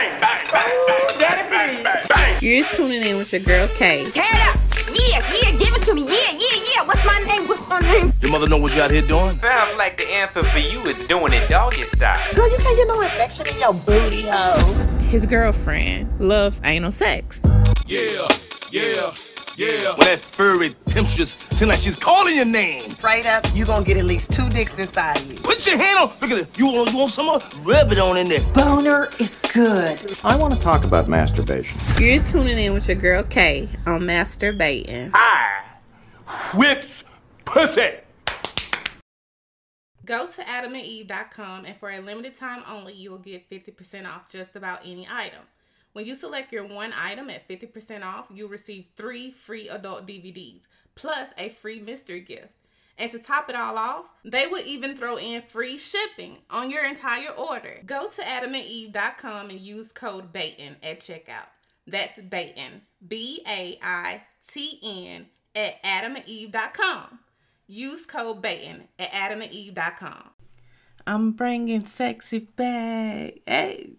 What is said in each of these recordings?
bang, bang, bang, bang, bang, bang, bang. You're tuning in with your girl Kay. Tear it up. Yeah, yeah, give it to me. Yeah, yeah, yeah. What's my name? What's my name? Your mother know what you out here doing? Sounds like the answer for you is doing it doggy style. Girl, you can't get no infection in your booty hole. His girlfriend loves anal sex. Yeah, yeah, yeah. When that furry temptress seem like she's calling your name. Straight up, you gonna get at least two dicks inside you. Put your hand on. Look at it. You want, you want some more? Rub it on in there. Boner is good. I want to talk about masturbation. You're tuning in with your girl Kay on Masturbating. I whips pussy. Go to adamandeve.com and for a limited time only, you will get 50% off just about any item. When you select your one item at 50% off, you'll receive three free adult DVDs plus a free mystery gift. And to top it all off, they will even throw in free shipping on your entire order. Go to adamandeve.com and use code BAITN at checkout. That's BAITN, B A I T N, at adamandeve.com. Use code BAITN at adamandeve.com. I'm bringing sexy back. Hey.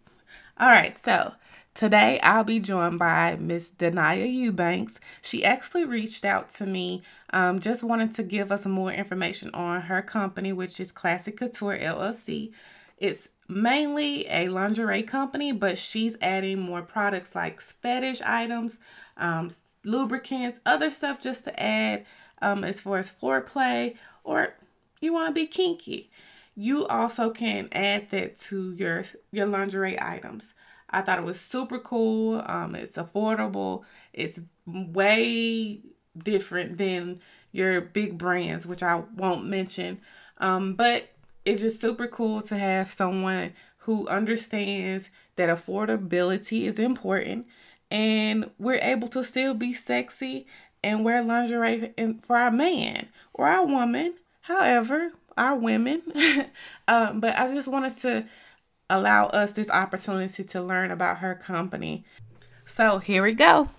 All right, so today I'll be joined by Miss Denia Eubanks. She actually reached out to me, um, just wanted to give us more information on her company, which is Classic Couture LLC. It's mainly a lingerie company, but she's adding more products like fetish items, um, lubricants, other stuff just to add um, as far as foreplay, or you want to be kinky. You also can add that to your your lingerie items. I thought it was super cool. Um, it's affordable. It's way different than your big brands, which I won't mention. Um, but it's just super cool to have someone who understands that affordability is important and we're able to still be sexy and wear lingerie for our man or our woman, however, our women. um, but I just wanted to allow us this opportunity to learn about her company. So here we go.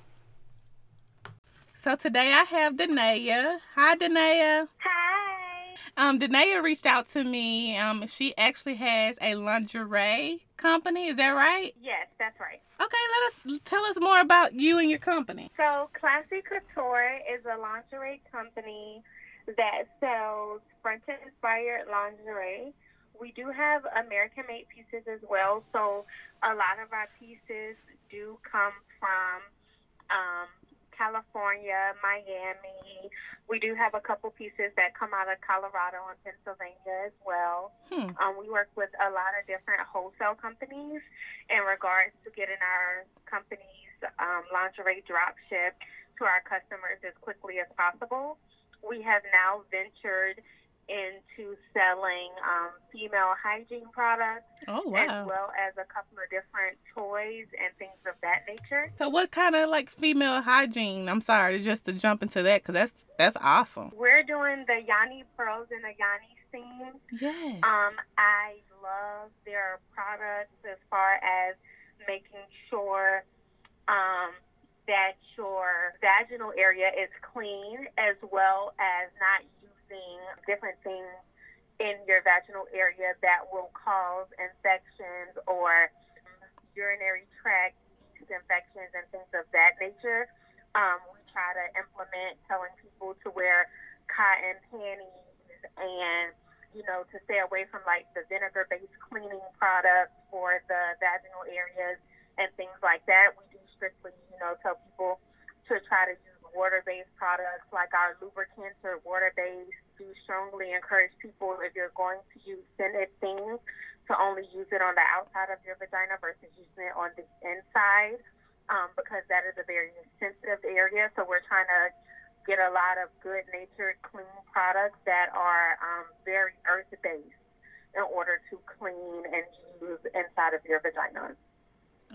So today I have Denia. Hi, Denia. Hi. Um, Denia reached out to me. Um, she actually has a lingerie company. Is that right? Yes, that's right. Okay, let us tell us more about you and your company. So, Classy Couture is a lingerie company that sells French inspired lingerie. We do have American made pieces as well. So, a lot of our pieces do come from um, California, Miami. We do have a couple pieces that come out of Colorado and Pennsylvania as well. Hmm. Um, we work with a lot of different wholesale companies in regards to getting our company's um, lingerie drop shipped to our customers as quickly as possible. We have now ventured into selling um, female hygiene products Oh wow. as well as a couple of different toys and things of that nature. So what kind of like female hygiene? I'm sorry, just to jump into that because that's that's awesome. We're doing the Yoni pearls and the Yoni steam. Yes. Um, I love their products as far as making sure um, that your vaginal area is clean as well as not using different things in your vaginal area that will cause infections or urinary tract infections and things of that nature. Um, we try to implement telling people to wear cotton panties and you know to stay away from like the vinegar based cleaning products for the vaginal areas and things like that. We do strictly you know tell people to try to use water based products like our lubricants are water based. Do strongly encourage people if you're going to use scented things to only use it on the outside of your vagina versus using it on the inside um, because that is a very sensitive area. So we're trying to get a lot of good natured clean products that are um, very earth based in order to clean and use inside of your vagina.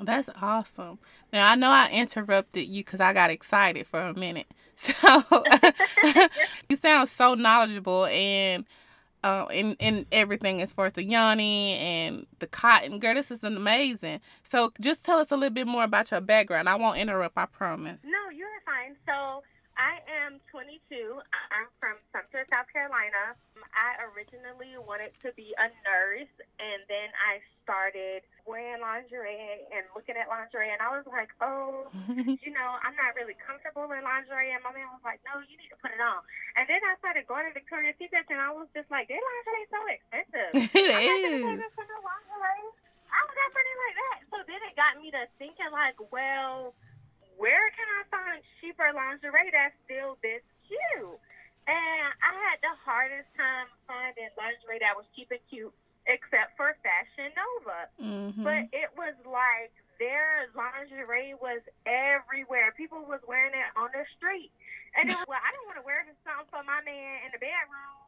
That's awesome. Now I know I interrupted you because I got excited for a minute. So you sound so knowledgeable and uh, in in everything as far as the yoni and the cotton. Girl, this is amazing. So just tell us a little bit more about your background. I won't interrupt. I promise. No, you're fine. So I am 22. I'm from Sumter, South Carolina. I originally wanted to be a nurse, and then I started wearing lingerie and looking at lingerie, and I was like, oh, you know, I'm not really comfortable in lingerie. And my man was like, no, you need to put it on. And then I started going to Victoria's Secret, and I was just like, their lingerie is so expensive. It I'm not gonna pay is. this for no lingerie. I was got money like that. So then it got me to thinking like, well, where can I find cheaper lingerie that's still this cute? And I had the hardest time finding lingerie that was cheap and cute, except for Fashion Nova. Mhm. But it was like their lingerie was everywhere. People was wearing it on the street. And it was, well, I don't want to wear this something for my man in the bedroom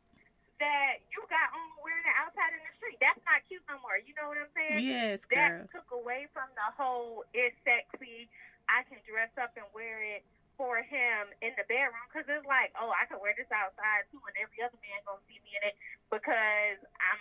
that you got on wearing it outside in the street. That's not cute no more. You know what I'm saying? Yes, that girl. took away from the whole it's sexy. I can dress up and wear it for him in the bedroom because it's like, oh, I could wear this outside too, and every other man gonna see me in it because I'm.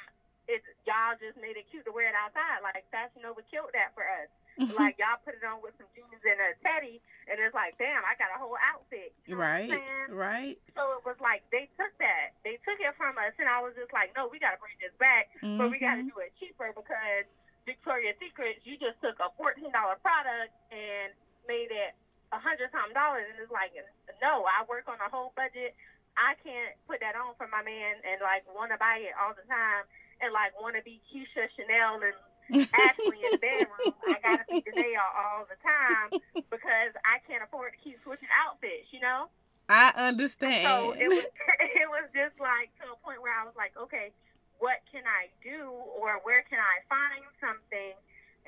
It's y'all just made it cute to wear it outside. Like Fashion Nova killed that for us. like y'all put it on with some jeans and a teddy, and it's like, damn, I got a whole outfit. You know Right, right. So it was like they took that. They took it from us, and I was just like, no, we got to bring this back, but we got to Mhm. do it cheaper because Victoria's Secret, you just took a fourteen dollar product and made it a hundred something dollars, and it's like, no, I work on a whole budget. I can't put that on for my man and like want to buy it all the time and like want to be Keisha Chanel and Ashley in the bedroom. I gotta be Danae all the time because I can't afford to keep switching outfits, you know. I understand. So it was it was just like to a point where I was like, okay, what can I do or where can I find something?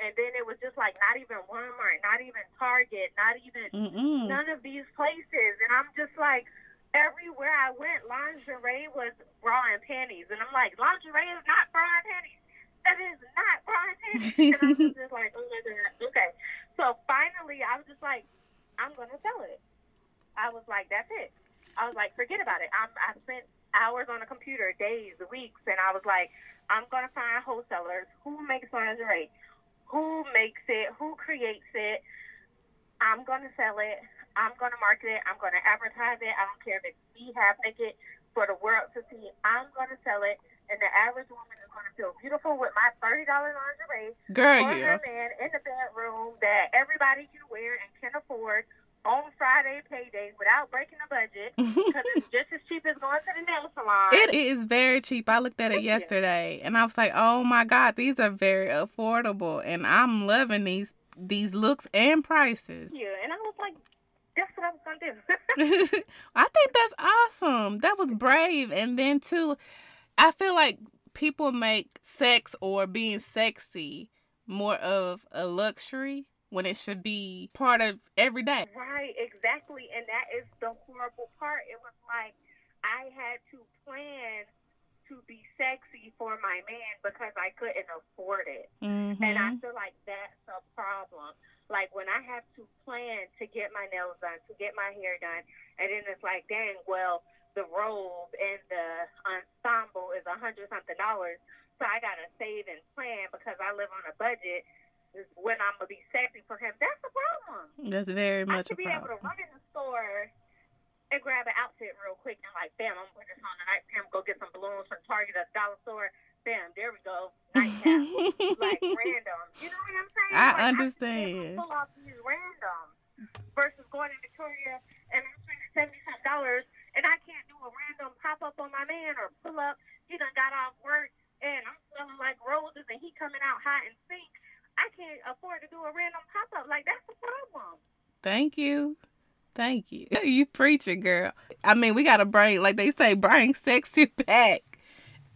And then it was just like not even Walmart, not even Target, not even Mm-mm. none of these places. And I'm just like, everywhere I went, lingerie was bra and panties. And I'm like, lingerie is not bra and panties. That is not bra and panties. and I'm just like, oh my God. Okay. So finally, I was just like, I'm going to sell it. I was like, that's it. I was like, forget about it. I'm, I spent hours on a computer, days, weeks, and I was like, I'm going to find wholesalers who makes lingerie, who makes it, who creates it. I'm going to sell it. I'm going to market it. I'm going to advertise it. I don't care if it's me half naked for the world to see. I'm going to sell it. And the average woman is going to feel beautiful with my $30 lingerie Girl, for yeah. her man in the bedroom that everybody can wear and can afford on Friday payday without breaking the budget because it's just as cheap as going to the nail salon. It is very cheap. I looked at it yesterday and I was like, "Oh my god, these are very affordable." And I'm loving these these looks and prices. Yeah, and I was like, that's what I was going to do. I think that's awesome. That was brave. And then too, I feel like people make sex or being sexy more of a luxury when it should be part of every day. Right, exactly. And that is the horrible part. It was like I had to plan to be sexy for my man because I couldn't afford it. Mm-hmm. And I feel like that's a problem. Like when I have to plan to get my nails done, to get my hair done, and then it's like, dang, well, the robe and the ensemble is a hundred something dollars, so I gotta save and plan because I live on a budget. Is when I'm gonna be sexy for him. That's a problem. That's very I much a should be able to run in the store and grab an outfit real quick and like, bam, I'm gonna put this on tonight. Bam, go get some balloons from Target at the dollar store. Bam, there we go. Nightcap. like random. You know what I'm saying? I Like, understand. I should be able to pull off these random versus going to Victoria and I'm spending seventy five dollars and I can't do a random pop up on my man or pull up. He done got off work and I'm smelling like roses and he coming out hot and stink. I can't afford to do a random pop up. Like that's the problem. Thank you. Thank you. You preaching, girl. I mean, we gotta bring, like they say, bring sexy back.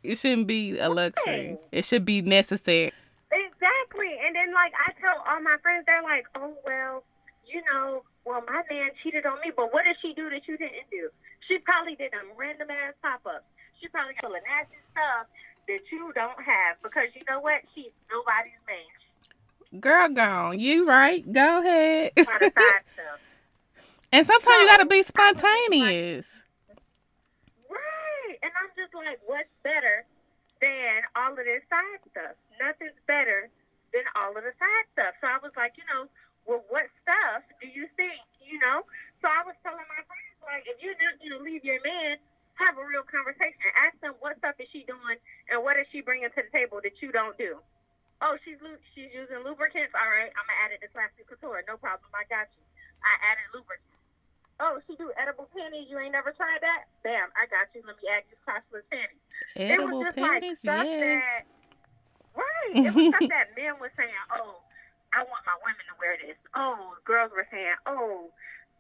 It shouldn't be a luxury. It should be necessary. Exactly. And then like I tell all my friends, they're like, Oh well, you know, well my man cheated on me, but what did she do that you didn't do? She probably did them random ass pop ups. She probably got of nasty stuff that you don't have because you know what? She's nobody's man. Girl gone. You right. Go ahead. and sometimes so, you gotta be spontaneous. Right. And I'm just like, what's better than all of this side stuff? Nothing's better than all of the side stuff. So I was like, you know, well, what stuff do you think? You know? So I was telling my friends, like, if you're not gonna leave your man, have a real conversation. Ask them what stuff is she doing and what is she bringing to the table that you don't do. Oh, she's she's using lubricants. All right, I'm gonna add it to classic couture. No problem. I got you. I added lubricants. Oh, she do edible panties. You ain't never tried that? Bam! I got you. Let me add you costless panties. Edible it was just panties, like stuff yes. that. Right. It was stuff that men were saying. Oh, I want my women to wear this. Oh, girls were saying. Oh,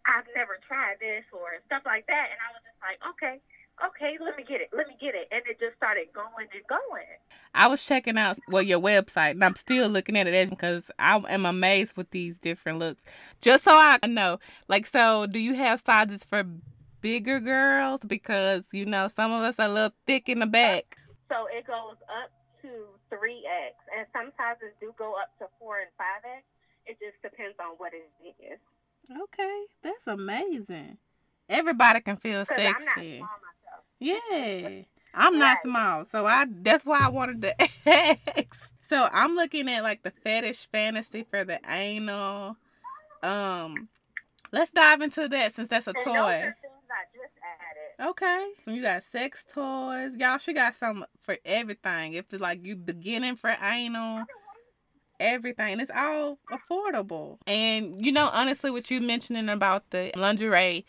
I've never tried this or stuff like that. And I was just like, okay okay, let me get it. Let me get it. And it just started going and going. I was checking out well your website, and I'm still looking at it because I am amazed with these different looks. Just so I know, like, so do you have sizes for bigger girls? Because you know some of us are a little thick in the back. So it goes up to 3X. And some sizes do go up to 4 and 5X. It just depends on what it is. Okay, that's amazing. Everybody can feel Because I'm not sexy. Yeah. I'm not small, so I that's why I wanted to ask. So I'm looking at like the fetish fantasy for the anal. Um let's dive into that since that's a And toy. are things I just added. Okay. So you got sex toys. Y'all she got some for everything. If it's like you beginning for anal, everything. It's all affordable. And you know, honestly, what you mentioning about the lingerie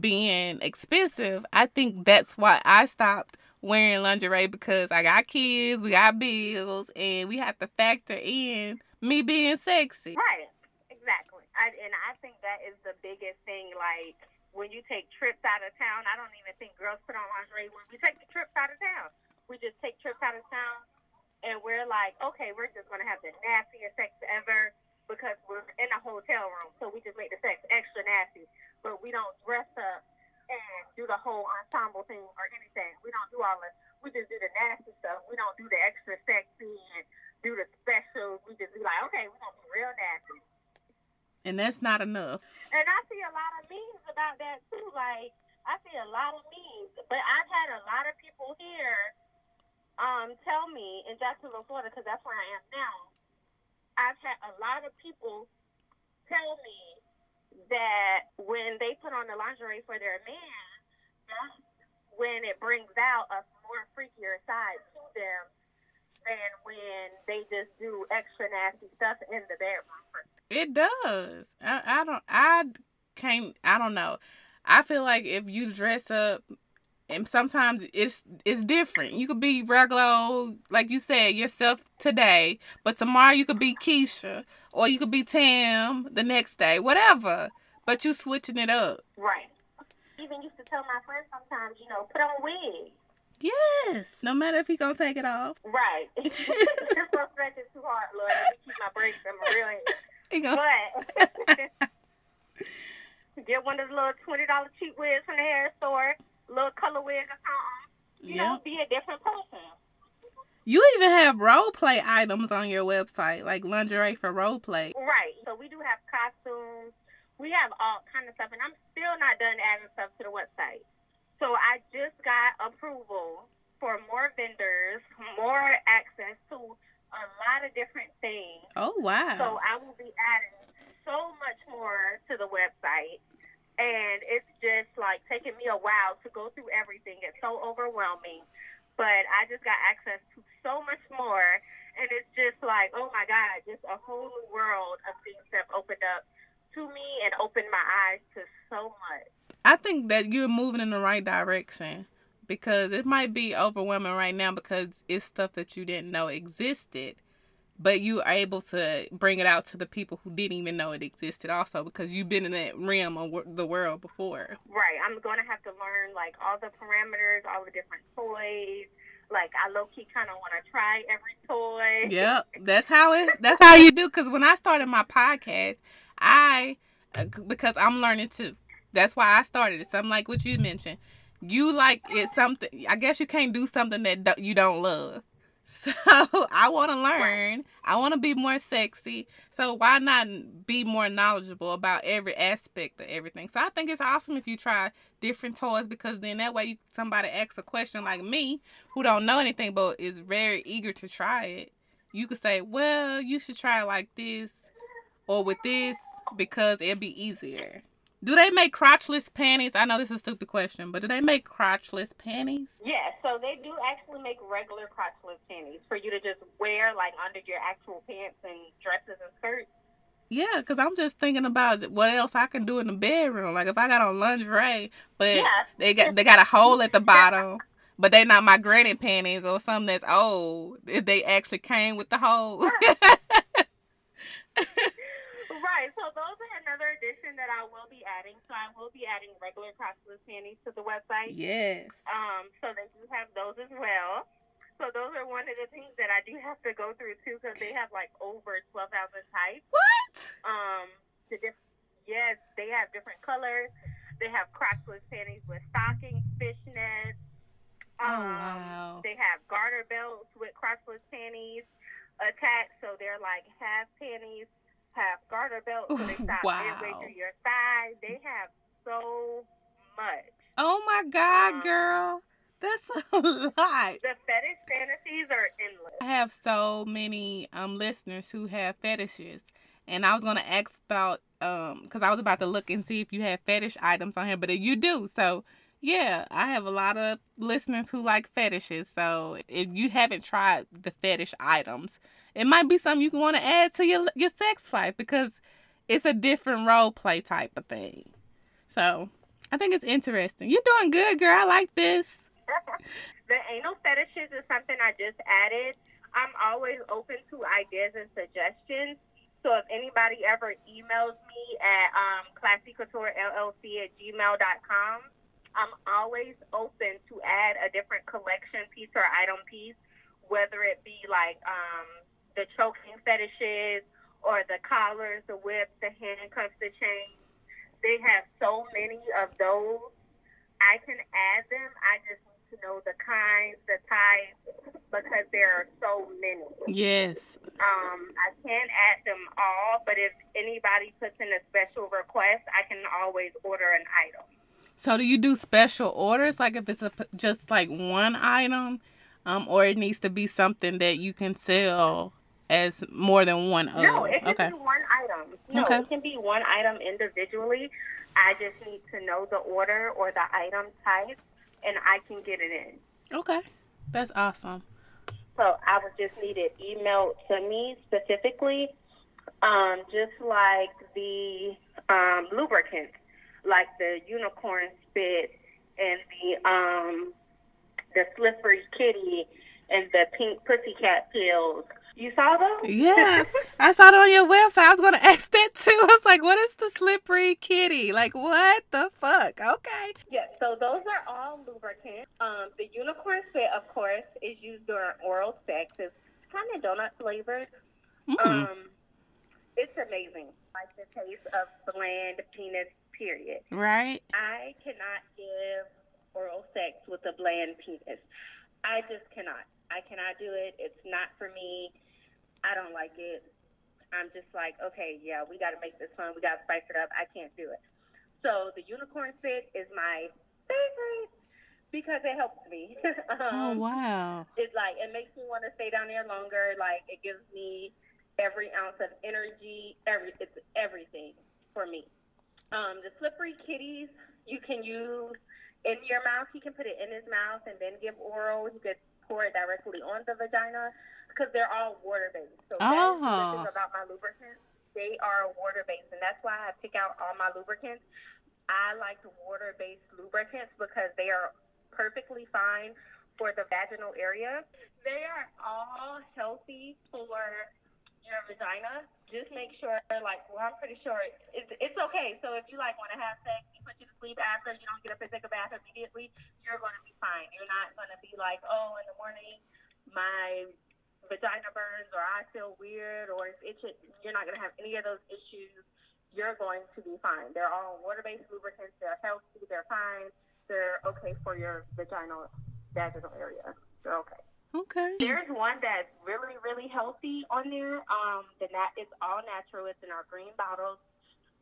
being expensive, I think that's why I stopped wearing lingerie because I got kids, we got bills, and we have to factor in me being sexy. Right. Exactly. I, and I think that is the biggest thing. Like when you take trips out of town, I don't even think girls put on lingerie when we take the trips out of town. We just take trips out of town and we're like, okay, we're just gonna have the nastiest sex ever because we're in a hotel room, so we just make the sex extra nasty. But we don't dress up and do the whole ensemble thing or anything. We don't do all this. We just do the nasty stuff. We don't do the extra sexy and do the specials. We just be like, okay, we're gonna be real nasty. And that's not enough. And I see a lot of memes about that too. Like I see a lot of memes, but I've had a lot of people here um, tell me in Jacksonville, Florida, because that's where I am now. I've had a lot of people tell me that when they put on the lingerie for their man, that's when it brings out a more freakier side to them than when they just do extra nasty stuff in the bedroom. It does. I, I don't. I can't. I don't know. I feel like if you dress up, and sometimes it's it's different. You could be regular, like you said yourself today, but tomorrow you could be Keisha, or you could be Tam the next day, whatever. But you switching it up. Right. Even used to tell my friends sometimes, you know, put on a wig. Yes. No matter if he gonna take it off, Right. Just don't stretch too hard, Lord. Let me keep my brakes. I'm a real hand. he gonna. But get one of those little twenty dollar cheap wigs from the hair store, little color wig or something. You know, be a different person. You even have role play items on your website, like lingerie for role play. Right. So we do have costumes. We have all kind of stuff, and I'm still not done adding stuff to the website. So I just got approval for more vendors, more access to a lot of different things. Oh wow. So I will be adding so much more to the website. And it's just like taking me a while to go through everything. It's so overwhelming. But I just got access to so much more. And it's just like, oh my God, just a whole new world of things have opened up to me and opened my eyes to so much. I think that you're moving in the right direction because it might be overwhelming right now because it's stuff that you didn't know existed, but you are able to bring it out to the people who didn't even know it existed also because you've been in that realm of the world before. Right. I'm going to have to learn like all the parameters, all the different toys. Like I low key kind of want to try every toy. Yep, that's how it. That's how you do. Because when I started my podcast, I uh, because I'm learning too. That's why I started it. Something like what you mentioned. You like it something. I guess you can't do something that you don't love. So I want to learn. I want to be more sexy. So why not be more knowledgeable about every aspect of everything? So I think it's awesome if you try different toys because then that way you somebody asks a question like me who don't know anything but is very eager to try it. You could say, "Well, you should try it like this or with this because it'll be easier." Do they make crotchless panties? I know this is a stupid question, but do they make crotchless panties? Yeah, so they do actually make regular crotchless panties for you to just wear like under your actual pants and dresses and skirts. Yeah, because I'm just thinking about what else I can do in the bedroom. Like if I got on lingerie, but Yeah. they got they got a hole at the bottom, but they not my granny panties or something that's old. If they actually came with the hole. Right. So those are another addition that I will be adding. So I will be adding regular crotchless panties to the website. yes. Um, so they do have those as well. So those are one of the things that I do have to go through too, because they have like over twelve thousand types. What? Um, the diff- yes, they have different colors. They have crotchless panties with stockings, fishnets. Oh, Um, wow. They have garter belts with crotchless panties attached, so they're like half panties, half garter belts, so they stop midway Wow. through your thigh. They have so much. Oh my God, Um, girl. That's a lot. The fetish fantasies are endless. I have so many um listeners who have fetishes, and I was gonna ask about um because I was about to look and see if you had fetish items on here, but you do. So yeah, I have a lot of listeners who like fetishes. So if you haven't tried the fetish items, it might be something you can want to add to your your sex life because it's a different role play type of thing. So I think it's interesting. You're doing good, girl. I like this. the anal fetishes is something I just added. I'm always open to ideas and suggestions. So if anybody ever emails me at um, classicouturellc at gmail.com, I'm always open to add a different collection piece or item piece, whether it be like um, the choking fetishes or the collars, the whips, the handcuffs, the chains. They have so many of those. I can add them. I just need to know the kinds, the types, because there are so many. Yes. Um, I can't add them all, but if anybody puts in a special request, I can always order an item. So do you do special orders, like if it's a, just like one item, um, or it needs to be something that you can sell as more than one of? No, it can okay. be one item. No, Okay. it can be one item individually. I just need to know the order or the item type, and I can get it in. Okay. That's awesome. So I would just need it emailed to me specifically, um, just like the um, lubricants, like the unicorn spit and the um, the slippery kitty and the pink pussycat pills. You saw them? Yes. I saw it on your website. I was going to ask that too. I was like, what is the slippery kitty? Like, what the fuck? Okay. Yes, so those are all lubricants. Um, the unicorn spit, of course, is used during oral sex. It's kind of donut flavored. Mm. Um, it's amazing. Like the taste of bland penis, period. Right? I cannot give oral sex with a bland penis. I just cannot. I cannot do it. It's not for me. I don't like it. I'm just like, okay, yeah, we got to make this fun. We got to spice it up. I can't do it. So the unicorn spit is my favorite because it helps me. Oh, um, wow. it's like it makes me want to stay down there longer. Like it gives me every ounce of energy. Every it's everything for me. Um, the slippery kitties you can use in your mouth. He can put it in his mouth and then give oral. He could pour it directly on the vagina because they're all water based. So that's Oh. thing about my lubricants. They are water based, and that's why I pick out all my lubricants. I like water based lubricants because they are perfectly fine for the vaginal area. They are all healthy for your vagina. Just make sure, like, well, I'm pretty sure it's, it's okay. So if you like want to have sex, you put you to sleep after, you don't get up and take a bath immediately, you're going to be fine. You're not going to be like, oh, in the morning, my vagina burns or I feel weird or if it's itching. You're not going to have any of those issues. You're going to be fine. They're all water-based lubricants. They're healthy. They're fine. They're okay for your vaginal vaginal area. They're okay. Okay. There's one that's really, really healthy on there. Um, the nat- it's all natural. It's in our green bottles.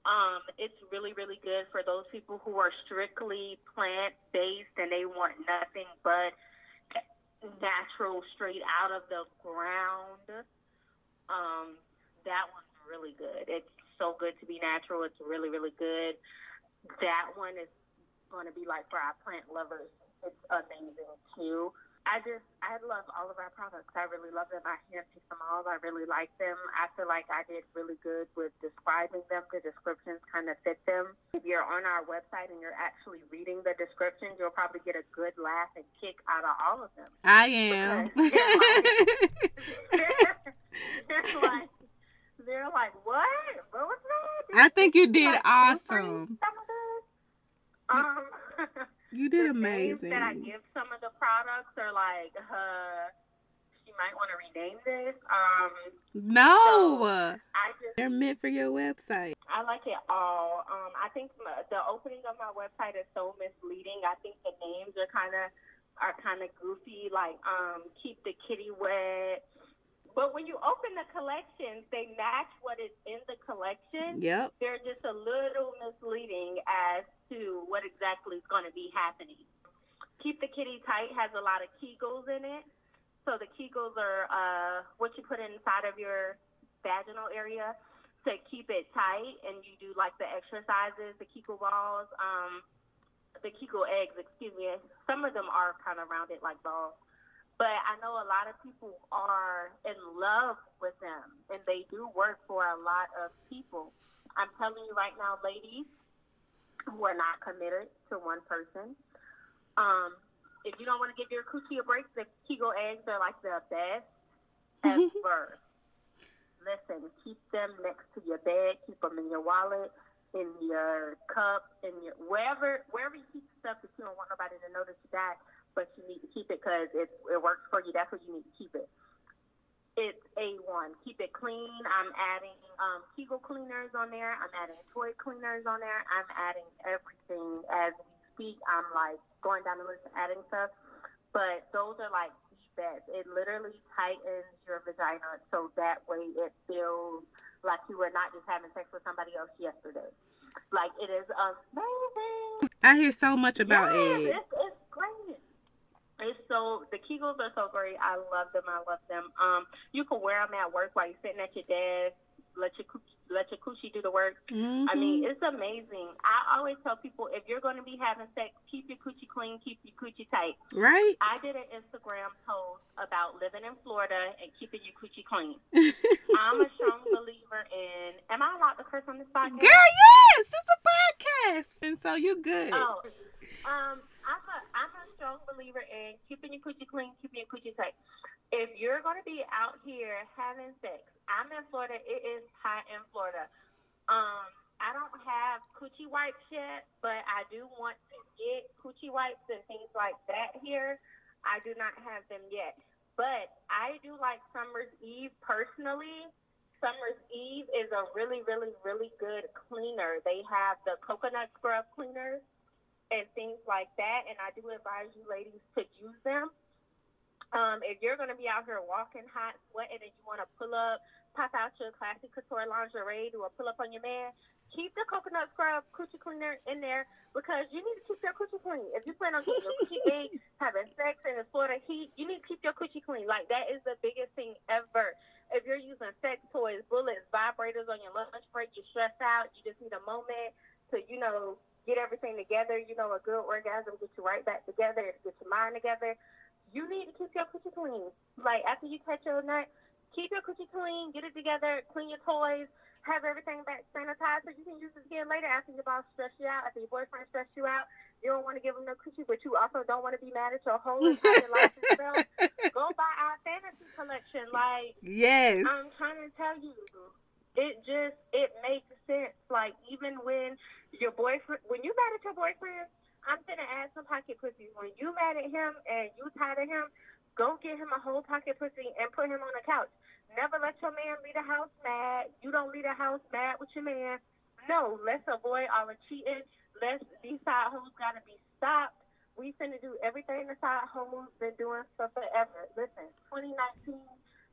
Um, it's really, really good for those people who are strictly plant based and they want nothing but natural, straight out of the ground. Um, that one's really good. It's so good to be natural. It's really, really good. That one is going to be like for our plant lovers. It's amazing too. I just I love all of our products. I really love them. I handpicked them all. I really like them. I feel like I did really good with describing them. The descriptions kind of fit them. If you're on our website and you're actually reading the descriptions, you'll probably get a good laugh and kick out of all of them. I am. They're like, they're like, they're like, what? What was that? I think you did Like, awesome. some of this? Um, You did the names amazing. that I give some of the products are like, uh, she might want to rename this. Um, No, I just, they're meant for your website. I like it all. Um, I think m- the opening of my website is so misleading. I think the names are kind of are kind of goofy, like um, keep the kitty wet. But when you open the collections, they match what is in the collection. Yep. They're just a little misleading as to what exactly is going to be happening. Keep the kitty tight has a lot of Kegels in it. So the Kegels are uh, what you put inside of your vaginal area to keep it tight, and you do like the exercises, the Kegel balls, um, the Kegel eggs. Excuse me. Some of them are kind of rounded like balls, but I know a lot of people are in love with them, and they do work for a lot of people. I'm telling you right now, ladies who are not committed to one person. Um, if you don't want to give your coochie a break, the Kegel eggs are like the best ever. Listen, keep them next to your bed. Keep them in your wallet, in your cup, in your wherever wherever you keep stuff that you don't want nobody to know that you got, but you need to keep it because it it works for you. That's where you need to keep it. It's a one. Keep it clean. I'm adding um, Kegel cleaners on there. I'm adding toy cleaners on there. I'm adding everything as we speak. I'm like going down the list and adding stuff. But those are like the best. It literally tightens your vagina so that way it feels like you were not just having sex with somebody else yesterday. Like it is amazing. I hear so much about Yes, it. It's, it's great. It's so the Kegels are so great. I love them. I love them. Um, you can wear them at work while you're sitting at your desk. Let your let your coochie do the work. I mean, it's amazing. I always tell people if you're going to be having sex, keep your coochie clean, keep your coochie tight. right? I did an Instagram post about living in Florida and keeping your coochie clean. I'm a strong believer in. Am I allowed to curse on this podcast? Girl, yes, it's a podcast, and so you good. Oh, um, I'm a I'm a strong believer in keeping your coochie clean, keeping your coochie tight. If you're going to be out here having sex, I'm in Florida. It is hot in Florida. Um, I don't have coochie wipes yet, but I do want to get coochie wipes and things like that here. I do not have them yet, but I do like Summer's Eve personally. Summer's Eve is a really, really, really good cleaner. They have the coconut scrub cleaners and things like that, and I do advise you ladies to use them. Um, if you're going to be out here walking hot, sweating, and you want to pull up, pop out your classic couture lingerie, do a pull up on your man, keep the coconut scrub coochie cleaner in there because you need to keep your coochie clean. If you plan on getting your coochie big, having sex in the Florida heat, you need to keep your coochie clean. Like that is the biggest thing ever. If you're using sex toys, bullets, vibrators on your lunch break, you're stressed out, you just need a moment to, you know, get everything together. You know, a good orgasm gets you right back together, it gets your mind together. You need to keep your coochie clean. Like after you catch your nut, keep your coochie clean, get it together, clean your toys, have everything back sanitized so you can use it again later after your boss stress you out, after your boyfriend stress you out. You don't want to give him no coochie, but you also don't want to be mad at your whole entire life yourself. Go buy our fantasy collection. Like Yes. I'm trying to tell you, it just it makes sense. Like even when your boyfriend, when you mad at your boyfriend, I'm gonna add some pocket pussy. When you mad at him and you tired of him, go get him a whole pocket pussy and put him on the couch. Never let your man leave the house mad. You don't leave the house mad with your man. No, let's avoid all the cheating. Let's these side hoes gotta be stopped. We finna do everything the side hoes been doing for forever. Listen, 2019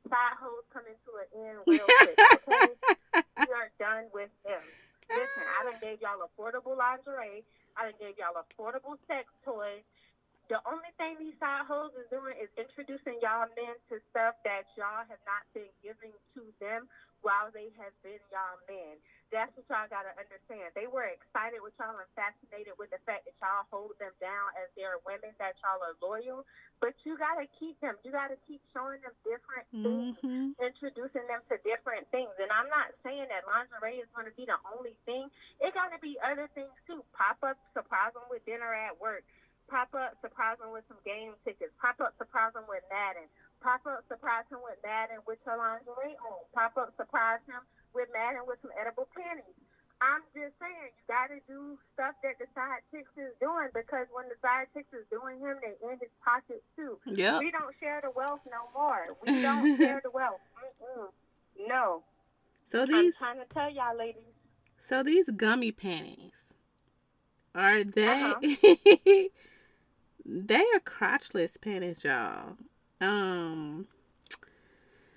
side hoes coming to an end real quick. Okay, we are done with them. Listen, I done gave y'all affordable lingerie. I done gave y'all affordable sex toys. The only thing these side hoes is doing is introducing y'all men to stuff that y'all have not been giving to them while they have been y'all men. that's what y'all gotta understand. They were excited with y'all and fascinated with the fact that y'all hold them down as their women, that y'all are loyal. But you gotta keep them. You gotta keep showing them different things, Mhm. introducing them to different things. And I'm not saying that lingerie is gonna be the only thing. It gotta be other things too. Pop up, surprise them with dinner at work. Pop up, surprise him with some game tickets. Pop up, surprise him with Madden. Pop up, surprise him with Madden with your lingerie on. Pop up, surprise him with Madden with some edible panties. I'm just saying, you got to do stuff that the side chicks is doing because when the side chicks is doing him, they in his pockets too. Yep. We don't share the wealth no more. We don't share the wealth. Mm-mm. No. So these. I'm trying to tell y'all, ladies. so these gummy panties are they Uh-huh. they are crotchless panties, y'all. Um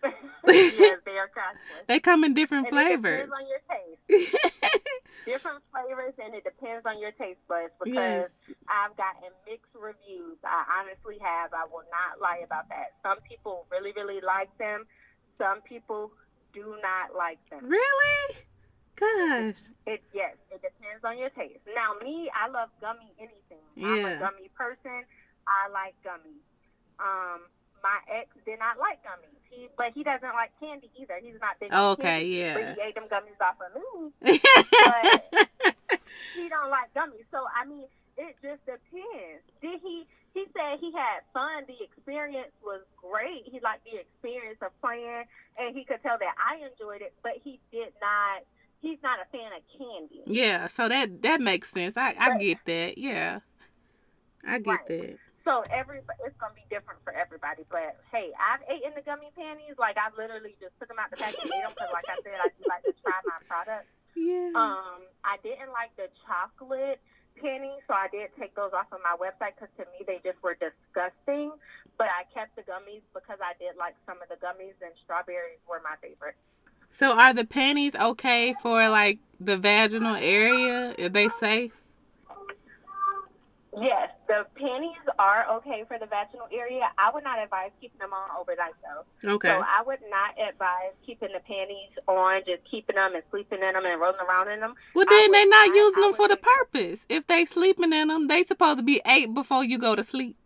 yes, they are they come in different And it flavors. depends on your taste. Different flavors, and it depends on your taste buds because Yes. I've gotten mixed reviews. I honestly have. I will not lie about that. Some people really, really like them. Some people do not like them. really? Gosh. It yes, it depends on your taste. Now, me, I love gummy anything. I'm a gummy person. I like gummies. Um, my ex did not like gummies. He, but he doesn't like candy either. He's not big. on Okay, candy, yeah. But he ate them gummies off of me. But he don't like gummies. So I mean, it just depends. Did he? He said he had fun. The experience was great. He liked the experience of playing, and he could tell that I enjoyed it. But he did not. He's not a fan of candy. yeah, so that that makes sense. I I Right. get that. Yeah. I get Right. that. So every it's gonna be different for everybody. But hey, I've eaten the gummy panties. Like I've literally just took them out the package and ate them because, like I said, I do like to try my products. Yeah. Um, I didn't like the chocolate panties, so I did take those off of my website because to me they just were disgusting. But I kept the gummies because I did like some of the gummies, and strawberries were my favorite. So are the panties okay for like the vaginal area? Are they safe? Yes, the panties are okay for the vaginal area. I would not advise keeping them on overnight though. Okay. So I would not advise keeping the panties on, just keeping them and sleeping in them and rolling around in them. Well, then would they not not- using them for the purpose. If they sleeping in them, they supposed to be ate before you go to sleep.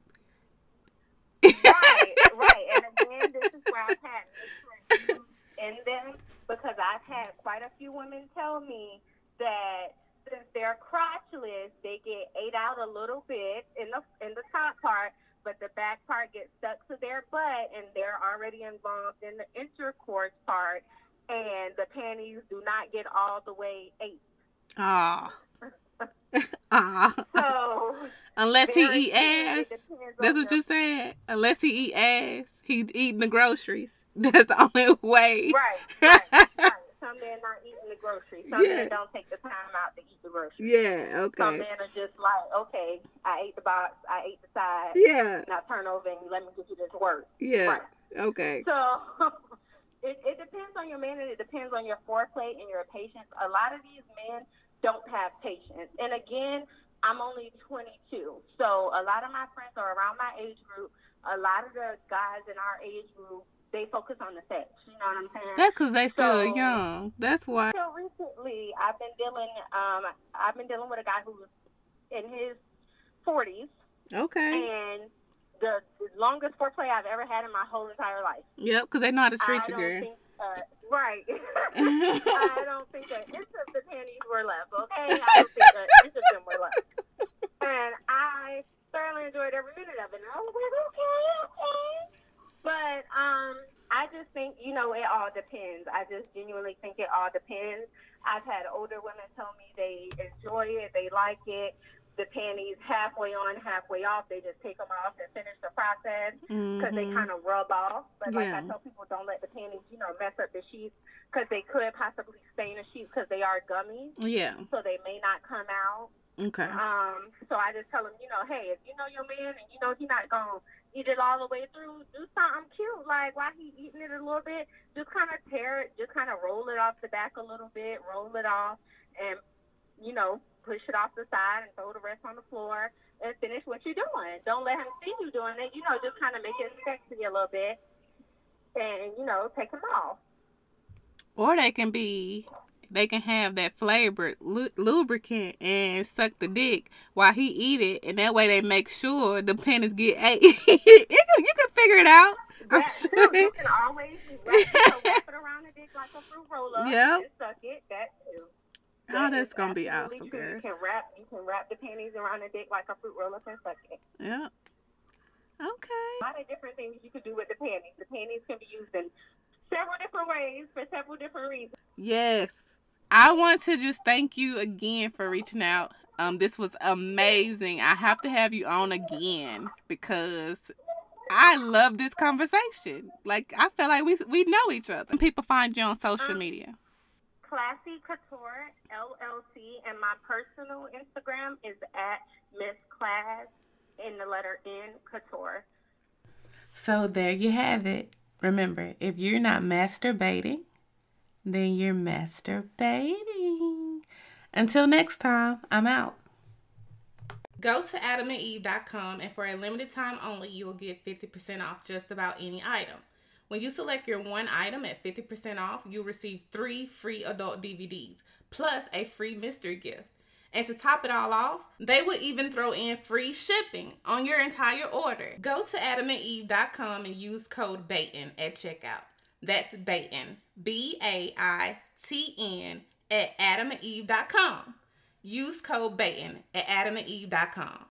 right, right. And again, this is where I've had in them because I've had quite a few women tell me that since they're crotchless, they get ate out a little bit in the in the top part, but the back part gets stuck to their butt, and they're already involved in the intercourse part, and the panties do not get all the way ate. Ah. Ah. So Unless he eat ass. That's what you said. Unless he eat ass, he eating the groceries. That's the only way. Right, right, right. Some men not eating the groceries. Some Yeah. men don't take the time out to eat the groceries. Yeah. Okay. Some men are just like, okay, I ate the box, I ate the side, Yeah. now turn over and let me get you this work. Yeah. Right. Okay. So it, it depends on your man and it depends on your foreplay and your patience. A lot of these men don't have patience. And again, I'm only 22. So a lot of my friends are around my age group. A lot of the guys in our age group, they focus on the sex. You know what I'm saying? That's because they still So- young. That's why. So recently, I've been dealing. Um, I've been dealing with a guy who's in his 40s, Okay. and the, the longest foreplay I've ever had in my whole entire life. Yep. Because they know how to treat I you, girl. think, uh, right. I don't think that inch of the panties were left. Okay, I don't think that inch of them were left. And I thoroughly enjoyed every minute of it. And I was like, okay, okay. But um, I just think you know it all depends. I just genuinely think it all depends. I've had older women tell me they enjoy it, they like it. The panties halfway on, halfway off. They just take them off and finish the process because they Mhm. kind of rub off. But like I tell people, don't let the panties, you know, mess up the sheets because they could possibly stain the sheets because they are gummies, Yeah. so they may not come out. Okay. Um, so I just tell him, you know, hey, if you know your man and you know he's not gonna eat it all the way through, do something cute. Like while he eating it a little bit, just kind of tear it, just kind of roll it off the back a little bit, roll it off, and you know, push it off the side and throw the rest on the floor and finish what you're doing. Don't let him see you doing it. You know, just kind of make it sexy a little bit, and you know, take him off. Or they can be they can have that flavored lu- lubricant and suck the dick while he eat it, and that way they make sure the panties get ate. you, can, you can figure it out. I'm That sure. You can always wrap it, wrap it around the dick like a fruit roller Yep. and suck it. That too. Oh, that's gonna be awesome, girl. You can wrap you can wrap the panties around the dick like a fruit roller and suck it. Yeah. Okay. A lot of different things you could do with the panties. The panties can be used in several different ways for several different reasons. Yes. I want to just thank you again for reaching out. Um, this was amazing. I have to have you on again because I love this conversation. Like I feel like we we know each other. And people find you on social media. Classy Couture LLC, and my personal Instagram is at Miss Class in the letter N Couture. So there you have it. Remember, if you're not masturbating, then you're masturbating. Until next time, I'm out. Go to adamandeve.com and for a limited time only, you will get 50% off just about any item. When you select your one item at 50% off, you'll receive three free adult DVDs plus a free mystery gift. And to top it all off, they will even throw in free shipping on your entire order. Go to adamandeve.com and use code BAITN at checkout. That's BAITN, B A I T N at adamandeve.com. Use code BAITN at adamandeve.com.